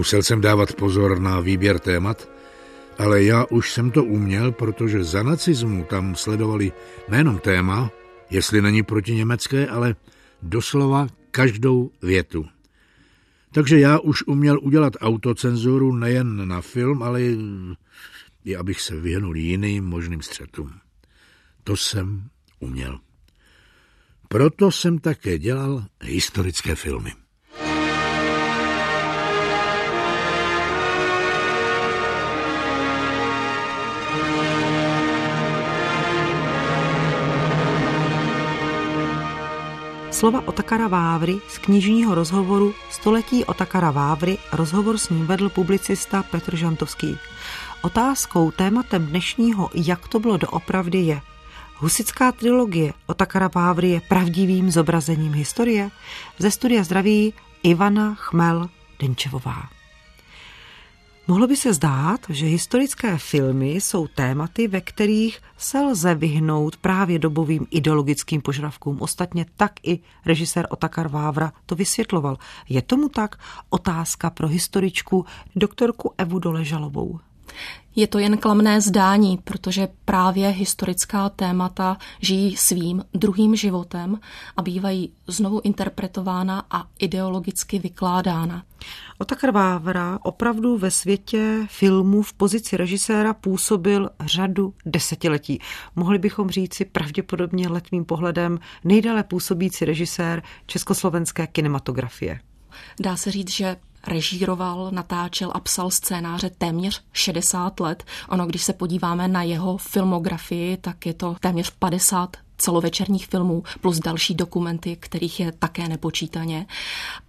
Musel jsem dávat pozor na výběr témat, ale já už jsem to uměl, protože za nacismu tam sledovali nejenom téma, jestli není proti německé, ale doslova každou větu. Takže já už uměl udělat autocenzuru nejen na film, ale i abych se vyhnul jiným možným střetům. To jsem uměl. Proto jsem také dělal historické filmy. Slova Otakara Vávry z knižního rozhovoru Století Otakara Vávry rozhovor s ním vedl publicista Petr Žantovský. Otázkou, tématem dnešního Jak to bylo doopravdy je Husická trilogie Otakara Vávry je pravdivým zobrazením historie? Ze studia zdraví Ivana Chmel Denčevová. Mohlo by se zdát, že historické filmy jsou tématy, ve kterých se lze vyhnout právě dobovým ideologickým požadavkům. Ostatně tak i režisér Otakar Vávra to vysvětloval. Je tomu tak? Otázka pro historičku doktorku Evu Doležalovou. Je to jen klamné zdání, protože právě historická témata žijí svým druhým životem a bývají znovu interpretována a ideologicky vykládána. Otakar Vávra opravdu ve světě filmu v pozici režiséra působil řadu desetiletí. Mohli bychom říci pravděpodobně letmým pohledem nejdéle působící režisér československé kinematografie. Dá se říct, že režíroval, natáčel a psal scénáře téměř 60 let. Ono, když se podíváme na jeho filmografii, tak je to téměř 50 celovečerních filmů plus další dokumenty, kterých je také nepočítaně.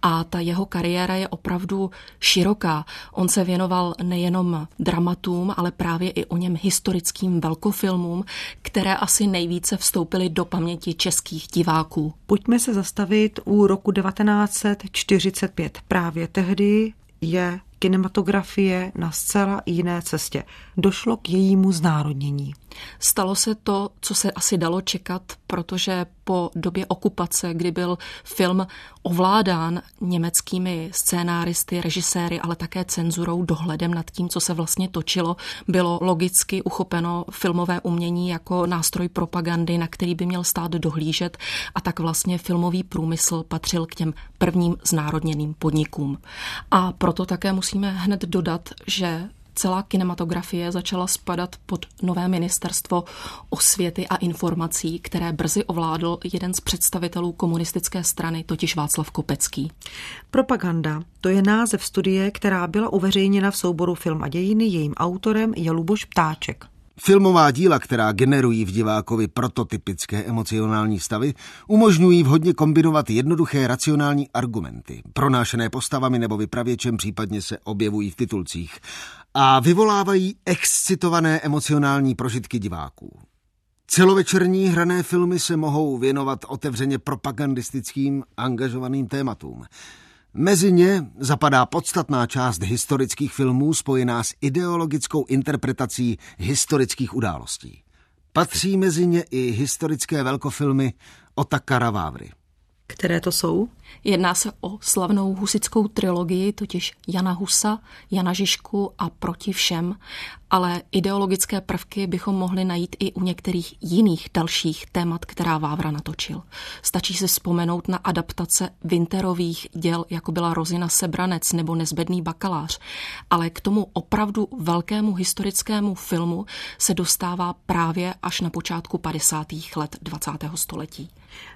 A ta jeho kariéra je opravdu široká. On se věnoval nejenom dramatům, ale právě i o něm historickým velkofilmům, které asi nejvíce vstoupily do paměti českých diváků. Pojďme se zastavit u roku 1945. Právě tehdy je kinematografie na zcela jiné cestě. Došlo k jejímu znárodnění. Stalo se to, co se asi dalo čekat, protože po době okupace, kdy byl film ovládán německými scénáristy, režiséry, ale také cenzurou, dohledem nad tím, co se vlastně točilo, bylo logicky uchopeno filmové umění jako nástroj propagandy, na který by měl stát dohlížet a tak vlastně filmový průmysl patřil k těm prvním znárodněným podnikům. A proto také musíme hned dodat, že celá kinematografie začala spadat pod nové ministerstvo osvěty a informací, které brzy ovládl jeden z představitelů komunistické strany, totiž Václav Kopecký. Propaganda, to je název studie, která byla uveřejněna v souboru Film a dějiny, jejím autorem je Luboš Ptáček. Filmová díla, která generují v divákovi prototypické emocionální stavy, umožňují vhodně kombinovat jednoduché racionální argumenty, pronášené postavami nebo vypravěčem, případně se objevují v titulcích, a vyvolávají excitované emocionální prožitky diváků. Celovečerní hrané filmy se mohou věnovat otevřeně propagandistickým angažovaným tématům. Mezi ně zapadá podstatná část historických filmů spojená s ideologickou interpretací historických událostí. Patří mezi ně i historické velkofilmy Otakara Vávry. Které to jsou? Jedná se o slavnou husickou trilogii, totiž Jana Husa, Jana Žižku a Proti všem, ale ideologické prvky bychom mohli najít i u některých jiných dalších témat, která Vávra natočil. Stačí se vzpomenout na adaptace Winterových děl, jako byla Rozina Sebranec nebo Nezbedný bakalář, ale k tomu opravdu velkému historickému filmu se dostává právě až na počátku 50. let 20. století.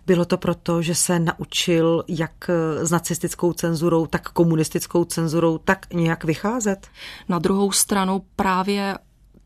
Bylo to proto, že se naučil, jak s nacistickou cenzurou, tak komunistickou cenzurou, tak nějak vycházet? Na druhou stranu právě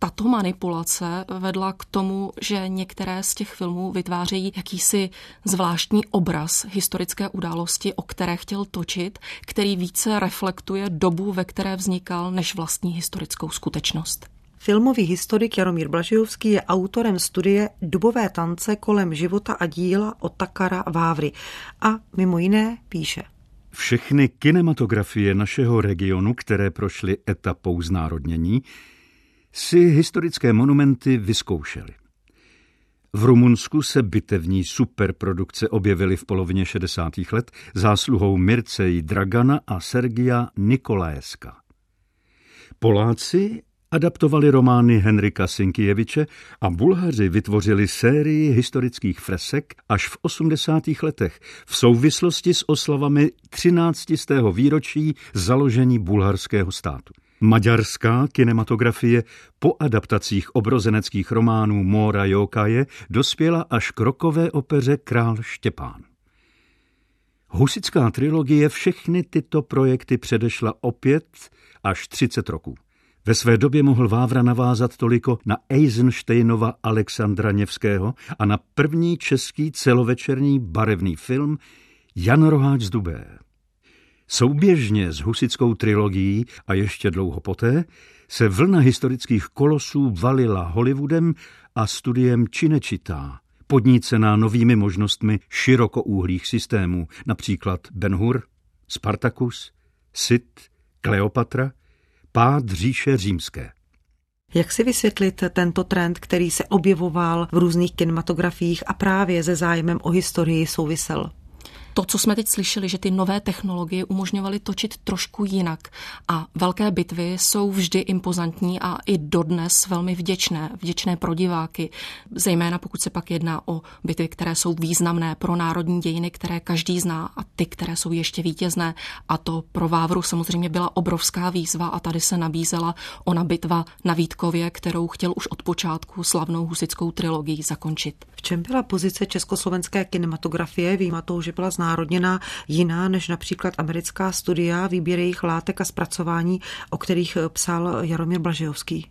tato manipulace vedla k tomu, že některé z těch filmů vytvářejí jakýsi zvláštní obraz historické události, o které chtěl točit, který více reflektuje dobu, ve které vznikal, než vlastní historickou skutečnost. Filmový historik Jaromír Blažijovský je autorem studie Dubové tance kolem života a díla Otakara Vávry a mimo jiné píše. Všechny kinematografie našeho regionu, které prošly etapou znárodnění, si historické monumenty vyzkoušely. V Rumunsku se bitevní superprodukce objevily v polovině 60. let zásluhou Mircej Dragana a Sergia Nikolajeska. Poláci adaptovali romány Henrika Sinkieviče a Bulhaři vytvořili sérii historických fresek až v 80. letech v souvislosti s oslavami 13. výročí založení bulharského státu. Maďarská kinematografie po adaptacích obrozeneckých románů Móra Jókaje dospěla až k rokové opeře Král Štěpán. Husická trilogie všechny tyto projekty předešla opět až 30 roků. Ve své době mohl Vávra navázat toliko na Eisensteinova Alexandra Něvského a na první český celovečerní barevný film Jan Roháč z Dubé. Souběžně s husickou trilogií a ještě dlouho poté se vlna historických kolosů valila Hollywoodem a studiem Činečitá, podnícená novými možnostmi širokoúhlých systémů, například Ben Hur, Spartacus, Sid, Kleopatra, pád říše římské. Jak si vysvětlit tento trend, který se objevoval v různých kinematografiích a právě se zájmem o historii souvisel? To, co jsme teď slyšeli, že ty nové technologie umožňovaly točit trošku jinak. A velké bitvy jsou vždy impozantní a i dodnes velmi vděčné, vděčné pro diváky, zejména pokud se pak jedná o bitvy, které jsou významné pro národní dějiny, které každý zná a ty, které jsou ještě vítězné. A to pro Vávru samozřejmě byla obrovská výzva a tady se nabízela ona bitva na Vítkově, kterou chtěl už od počátku slavnou husickou trilogii zakončit. V čem byla pozice československé kinematografie? To, že byla znárodněna jiná než například americká studia, výběr jejich látek a zpracování, o kterých psal Jaromír Blažejovský.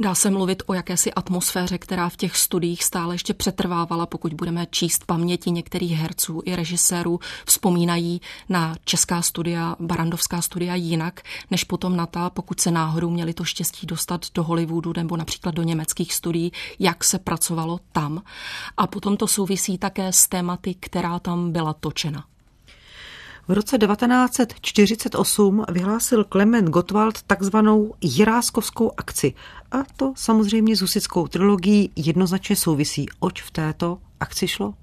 Dá se mluvit o jakési atmosféře, která v těch studiích stále ještě přetrvávala, pokud budeme číst paměti některých herců i režisérů, vzpomínají na česká studia, barandovská studia jinak, než potom na ta, pokud se náhodou měli to štěstí dostat do Hollywoodu nebo například do německých studií, jak se pracovalo tam. A potom to souvisí také s tématy, která tam byla točena. V roce 1948 vyhlásil Klement Gottwald takzvanou Jiráskovskou akci. A to samozřejmě s husickou trilogií jednoznačně souvisí. Oč v této akci šlo?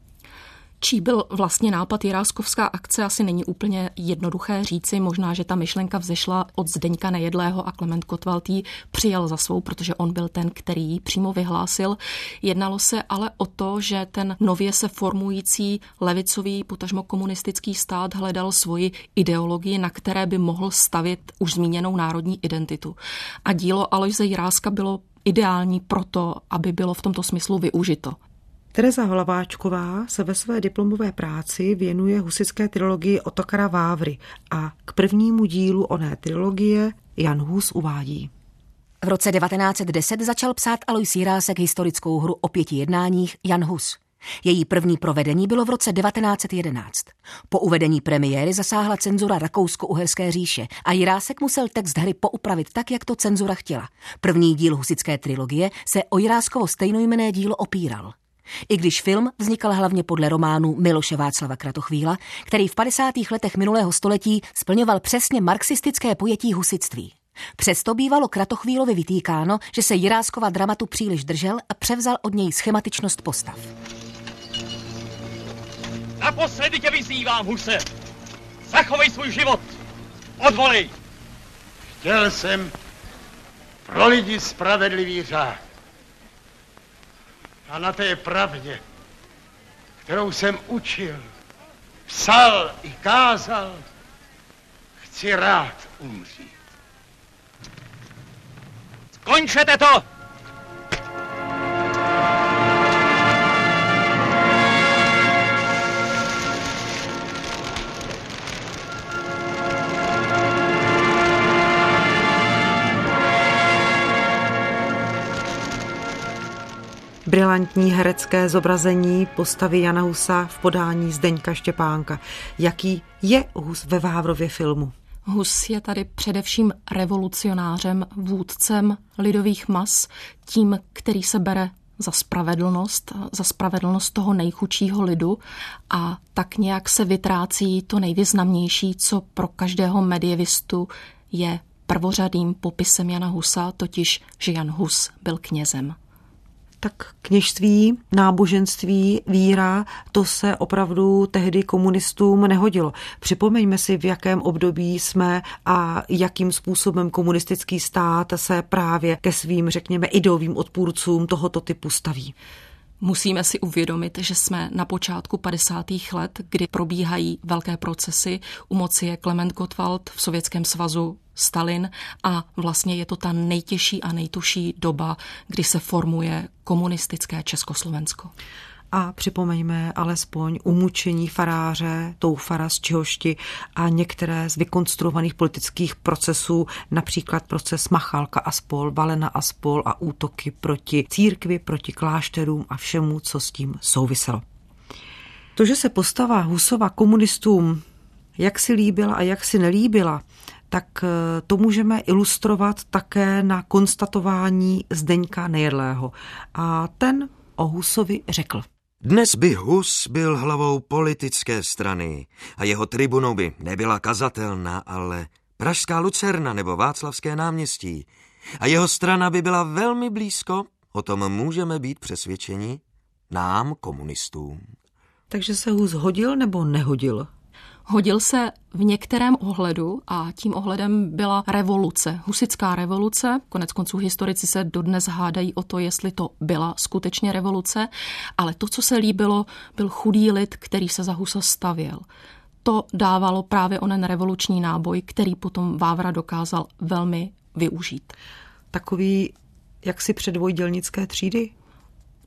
Čí byl vlastně nápad Jiráskovská akce, asi není úplně jednoduché říci. Možná, že ta myšlenka vzešla od Zdeňka Nejedlého a Klement Kotvaltý přijal za svou, protože on byl ten, který ji přímo vyhlásil. Jednalo se ale o to, že ten nově se formující levicový, potažmo komunistický stát hledal svoji ideologii, na které by mohl stavit už zmíněnou národní identitu. A dílo Alojze Jiráska bylo ideální proto, aby bylo v tomto smyslu využito. Tereza Hlaváčková se ve své diplomové práci věnuje husické trilogii Otokara Vávry a k prvnímu dílu oné trilogie Jan Hus uvádí. V roce 1910 začal psát Alois Jirásek historickou hru o pěti jednáních Jan Hus. Její první provedení bylo v roce 1911. Po uvedení premiéry zasáhla cenzura Rakousko-Uherské říše a Jirásek musel text hry poupravit tak, jak to cenzura chtěla. První díl husické trilogie se o Jiráskovo stejnojmené dílo opíral. I když film vznikal hlavně podle románu Miloše Václava Kratochvíla, který v 50. letech minulého století splňoval přesně marxistické pojetí husitství. Přesto bývalo Kratochvílovi vytýkáno, že se Jiráskova dramatu příliš držel a převzal od něj schematičnost postav. Naposledy tě vyzývám, Huse! Zachovej svůj život! Odvolej! Chtěl jsem pro lidi spravedlivý řád. A na té pravdě, kterou jsem učil, psal i kázal, chci rád umřít. Skončete to! Brilantní herecké zobrazení postavy Jana Husa v podání Zdeňka Štěpánka. Jaký je Hus ve Vávrově filmu? Hus je tady především revolucionářem, vůdcem lidových mas, tím, který se bere za spravedlnost, za spravedlnost toho nejchučího lidu a tak nějak se vytrácí to nejvýznamnější, co pro každého medievistu je prvořadým popisem Jana Husa, totiž, že Jan Hus byl knězem. Tak kněžství, náboženství, víra, to se opravdu tehdy komunistům nehodilo. Připomeňme si, v jakém období jsme a jakým způsobem komunistický stát se právě ke svým, řekněme, ideovým odpůrcům tohoto typu staví. Musíme si uvědomit, že jsme na počátku 50. let, kdy probíhají velké procesy. U moci je Klement Gottwald v Sovětském svazu Stalin a vlastně je to ta nejtěžší a nejtuší doba, kdy se formuje komunistické Československo. A připomeňme alespoň umučení faráře, Toufara z Čihošti a některé z vykonstruovaných politických procesů, například proces Machalka a spol, Valena a spol a útoky proti církvi, proti klášterům a všemu, co s tím souviselo. To, že se postava Husova komunistům jak si líbila a jak si nelíbila, tak eh, to můžeme ilustrovat také na konstatování Zdeňka Nejedlého. A ten o Husovi řekl. Dnes by Hus byl hlavou politické strany a jeho tribunou by nebyla kazatelna, ale Pražská Lucerna nebo Václavské náměstí. A jeho strana by byla velmi blízko, o tom můžeme být přesvědčeni, nám, komunistům. Takže se Hus hodil nebo nehodil? Hodil se v některém ohledu a tím ohledem byla revoluce, husická revoluce. Konec konců historici se dodnes hádají o to, jestli to byla skutečně revoluce, ale to, co se líbilo, byl chudý lid, který se za Husa stavěl. To dávalo právě onen revoluční náboj, který potom Vávra dokázal velmi využít. Takový jaksi předvoj dělnické třídy?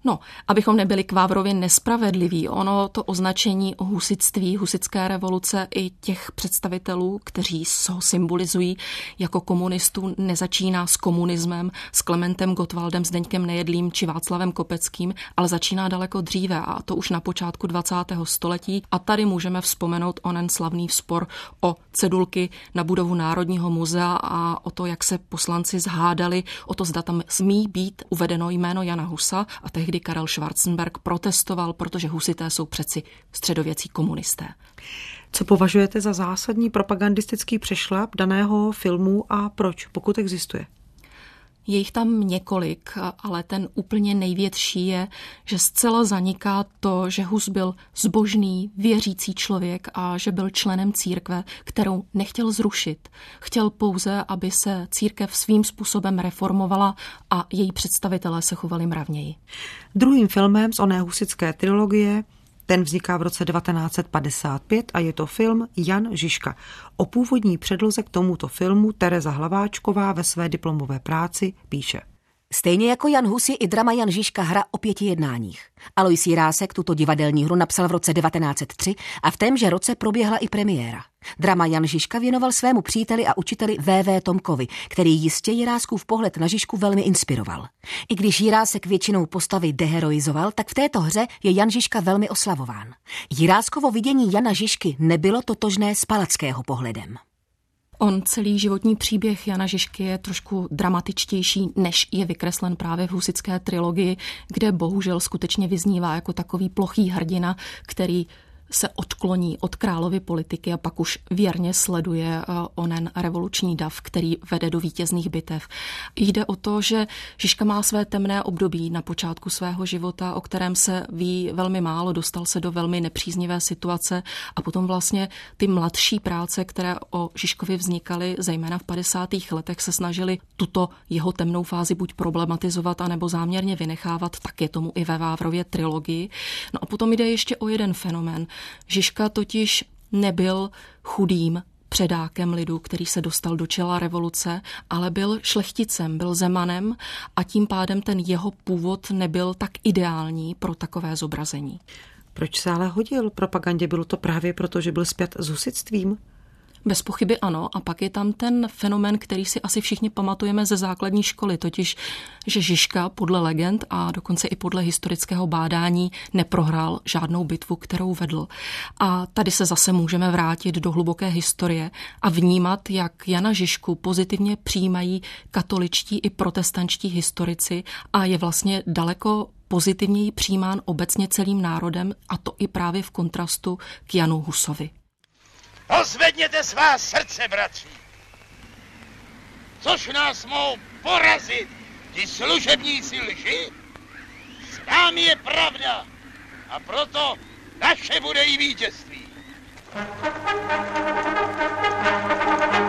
No, abychom nebyli k nespravedliví, ono to označení husitství, husické revoluce i těch představitelů, kteří ho symbolizují jako komunistů, nezačíná s komunismem, s Klementem Gottwaldem, Zdeňkem Nejedlým či Václavem Kopeckým, ale začíná daleko dříve a to už na počátku 20. století. A tady můžeme vzpomenout onen slavný vzpor o cedulky na budovu Národního muzea a o to, jak se poslanci zhádali o to, zda tam smí být uvedeno jméno Jana Husa a tehdy kdy Karel Schwarzenberg protestoval, protože husité jsou přeci středověcí komunisté. Co považujete za zásadní propagandistický přešlap daného filmu a proč, pokud existuje? Je jich tam několik, ale ten úplně největší je, že zcela zaniká to, že Hus byl zbožný, věřící člověk a že byl členem církve, kterou nechtěl zrušit. Chtěl pouze, aby se církev svým způsobem reformovala a její představitelé se chovali mravněji. Druhým filmem z oné husické trilogie ten vzniká v roce 1955 a je to film Jan Žižka. O původní předloze k tomuto filmu Tereza Hlaváčková ve své diplomové práci píše. Stejně jako Jan Hus je i drama Jan Žižka hra o pěti jednáních. Alois Jirásek tuto divadelní hru napsal v roce 1903 a v témže roce proběhla i premiéra. Drama Jan Žižka věnoval svému příteli a učiteli V.V. Tomkovi, který jistě Jiráskův pohled na Žižku velmi inspiroval. I když Jirásek většinou postavy deheroizoval, tak v této hře je Jan Žižka velmi oslavován. Jiráskovo vidění Jana Žižky nebylo totožné s palackého pohledem. On celý životní příběh Jana Žižky je trošku dramatičtější, než je vykreslen právě v husické trilogii, kde bohužel skutečně vyznívá jako takový plochý hrdina, který se odkloní od královy politiky a pak už věrně sleduje eh, onen revoluční dav, který vede do vítězných bitev. Jde o to, že Žižka má své temné období na počátku svého života, o kterém se ví velmi málo, dostal se do velmi nepříznivé situace a potom vlastně ty mladší práce, které o Žižkovi vznikaly, zejména v 50. letech, se snažili tuto jeho temnou fázi buď problematizovat, anebo záměrně vynechávat, tak je tomu i ve Vávrově trilogii. No a potom jde ještě o jeden fenomén, Žižka totiž nebyl chudým předákem lidu, který se dostal do čela revoluce, ale byl šlechticem, byl zemanem a tím pádem ten jeho původ nebyl tak ideální pro takové zobrazení. Proč se ale hodil propagandě? Bylo to právě proto, že byl zpět s husitstvím? Bez pochyby ano. A pak je tam ten fenomen, který si asi všichni pamatujeme ze základní školy, totiž, že Žižka podle legend a dokonce i podle historického bádání neprohrál žádnou bitvu, kterou vedl. A tady se zase můžeme vrátit do hluboké historie a vnímat, jak Jana Žižku pozitivně přijímají katoličtí i protestančtí historici a je vlastně daleko pozitivněji přijímán obecně celým národem a to i právě v kontrastu k Janu Husovi. Pozvedněte svá srdce, bratři. Což nás mohou porazit ty služebníci lži? S námi je pravda. A proto naše bude i vítězství. V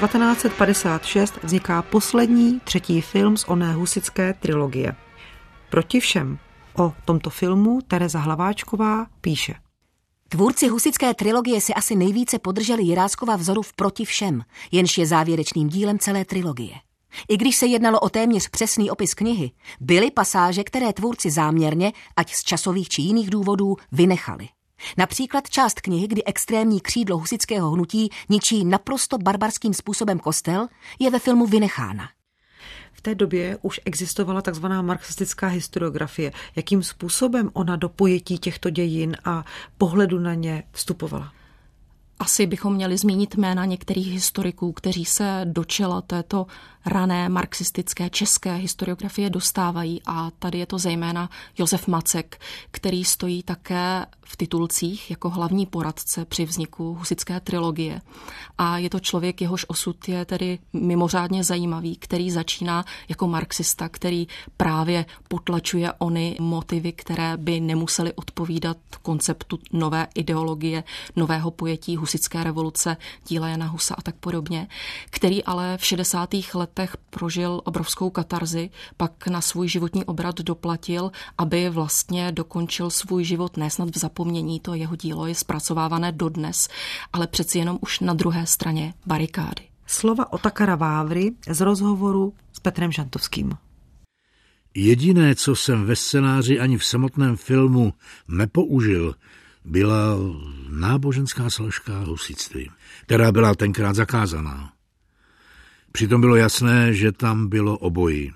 roce 1956 vzniká poslední třetí film z oné husické trilogie. Proti všem. O tomto filmu Tereza Hlaváčková píše. Tvůrci husické trilogie si asi nejvíce podrželi Jiráskova vzoru v Proti všem, jenž je závěrečným dílem celé trilogie. I když se jednalo o téměř přesný opis knihy, byly pasáže, které tvůrci záměrně, ať z časových či jiných důvodů, vynechali. Například část knihy, kdy extrémní křídlo husického hnutí ničí naprosto barbarským způsobem kostel, je ve filmu vynechána. V té době už existovala takzvaná marxistická historiografie. Jakým způsobem ona do pojetí těchto dějin a pohledu na ně vstupovala? Asi bychom měli zmínit jména některých historiků, kteří se do čela této rané marxistické české historiografie dostávají a tady je to zejména Josef Macek, který stojí také v titulcích jako hlavní poradce při vzniku husické trilogie. A je to člověk, jehož osud je tedy mimořádně zajímavý, který začíná jako marxista, který právě potlačuje ony motivy, které by nemusely odpovídat konceptu nové ideologie, nového pojetí husické revoluce, díla Jana Husa a tak podobně, který ale v 60. letech prožil obrovskou katarzi, pak na svůj životní obrat doplatil, aby vlastně dokončil svůj život nesnad v zapomnění, to jeho dílo je zpracovávané dodnes, ale přeci jenom už na druhé straně barikády. Slova Otakara Vávry z rozhovoru s Petrem Žantovským. Jediné, co jsem ve scénáři ani v samotném filmu nepoužil, byla náboženská složka husitství, která byla tenkrát zakázaná. Přitom bylo jasné, že tam bylo obojí.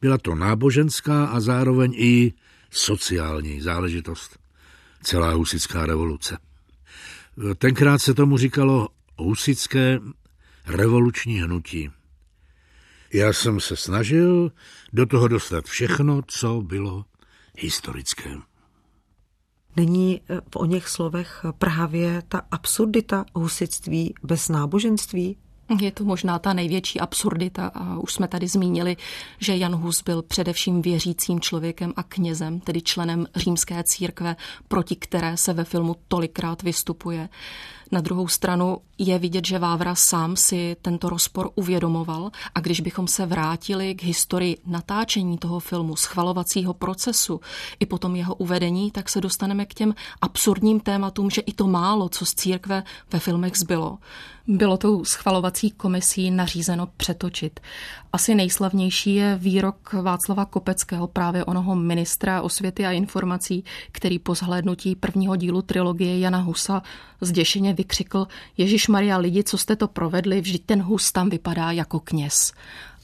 Byla to náboženská a zároveň i sociální záležitost. Celá husická revoluce. Tenkrát se tomu říkalo husické revoluční hnutí. Já jsem se snažil do toho dostat všechno, co bylo historické. Není eh, v o něch slovech právě ta absurdita husitství bez náboženství? Je to možná ta největší absurdita a už jsme tady zmínili, že Jan Hus byl především věřícím člověkem a knězem, tedy členem římské církve, proti které se ve filmu tolikrát vystupuje. Na druhou stranu je vidět, že Vávra sám si tento rozpor uvědomoval a když bychom se vrátili k historii natáčení toho filmu, schvalovacího procesu i potom jeho uvedení, tak se dostaneme k těm absurdním tématům, že i to málo, co z církve ve filmech zbylo, bylo tou schvalovací komisí nařízeno přetočit. Asi nejslavnější je výrok Václava Kopeckého, právě onoho ministra osvěty a informací, který po zhlédnutí prvního dílu trilogie Jana Husa zděšeně vykřikl Ježíš Maria lidi, co jste to provedli, vždyť ten Hus tam vypadá jako kněz.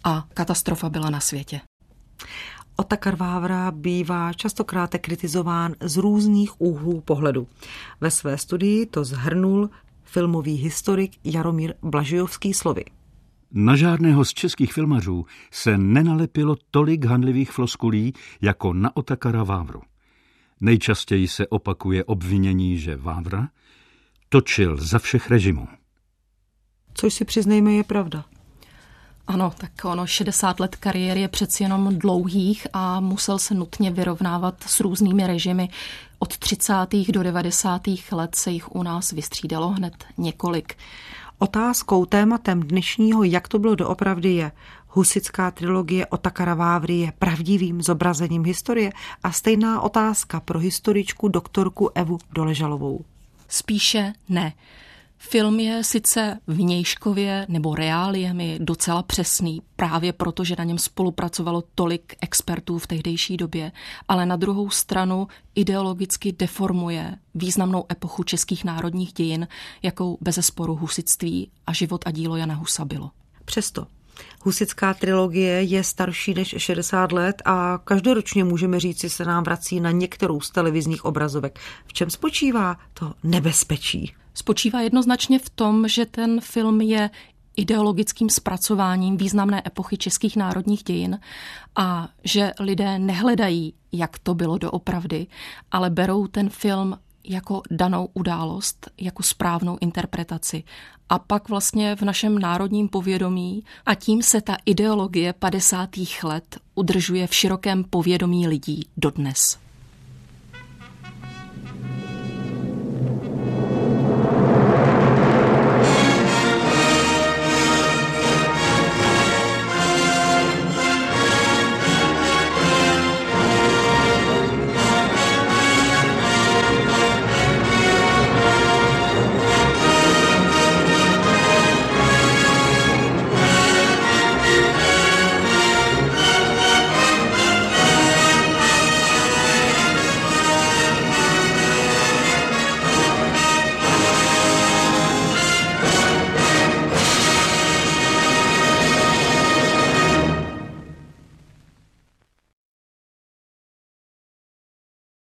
A katastrofa byla na světě. Otakar Vávra bývá častokrát kritizován z různých úhlů pohledu. Ve své studii to zhrnul filmový historik Jaromír Blažijovský slovy. Na žádného z českých filmařů se nenalepilo tolik handlivých floskulí jako na Otakara Vávru. Nejčastěji se opakuje obvinění, že Vávra točil za všech režimů. Což si přiznejme je pravda. Ano, tak ono 60 let kariéry je přeci jenom dlouhých a musel se nutně vyrovnávat s různými režimy. Od 30. do 90. let se jich u nás vystřídalo hned několik. Otázkou, tématem dnešního, jak to bylo doopravdy, je husická trilogie Otakara Vávry je pravdivým zobrazením historie a stejná otázka pro historičku doktorku Evu Doležalovou. Spíše ne. Film je sice vnějškově nebo reáliemi docela přesný, právě proto, že na něm spolupracovalo tolik expertů v tehdejší době, ale na druhou stranu ideologicky deformuje významnou epochu českých národních dějin, jakou bezesporu husitství a život a dílo Jana Husa bylo. Přesto Husická trilogie je starší než 60 let a každoročně můžeme říct, že se nám vrací na některou z televizních obrazovek. V čem spočívá to nebezpečí? Spočívá jednoznačně v tom, že ten film je ideologickým zpracováním významné epochy českých národních dějin a že lidé nehledají, jak to bylo doopravdy, ale berou ten film jako danou událost, jako správnou interpretaci. A pak vlastně v našem národním povědomí a tím se ta ideologie 50. let udržuje v širokém povědomí lidí dodnes.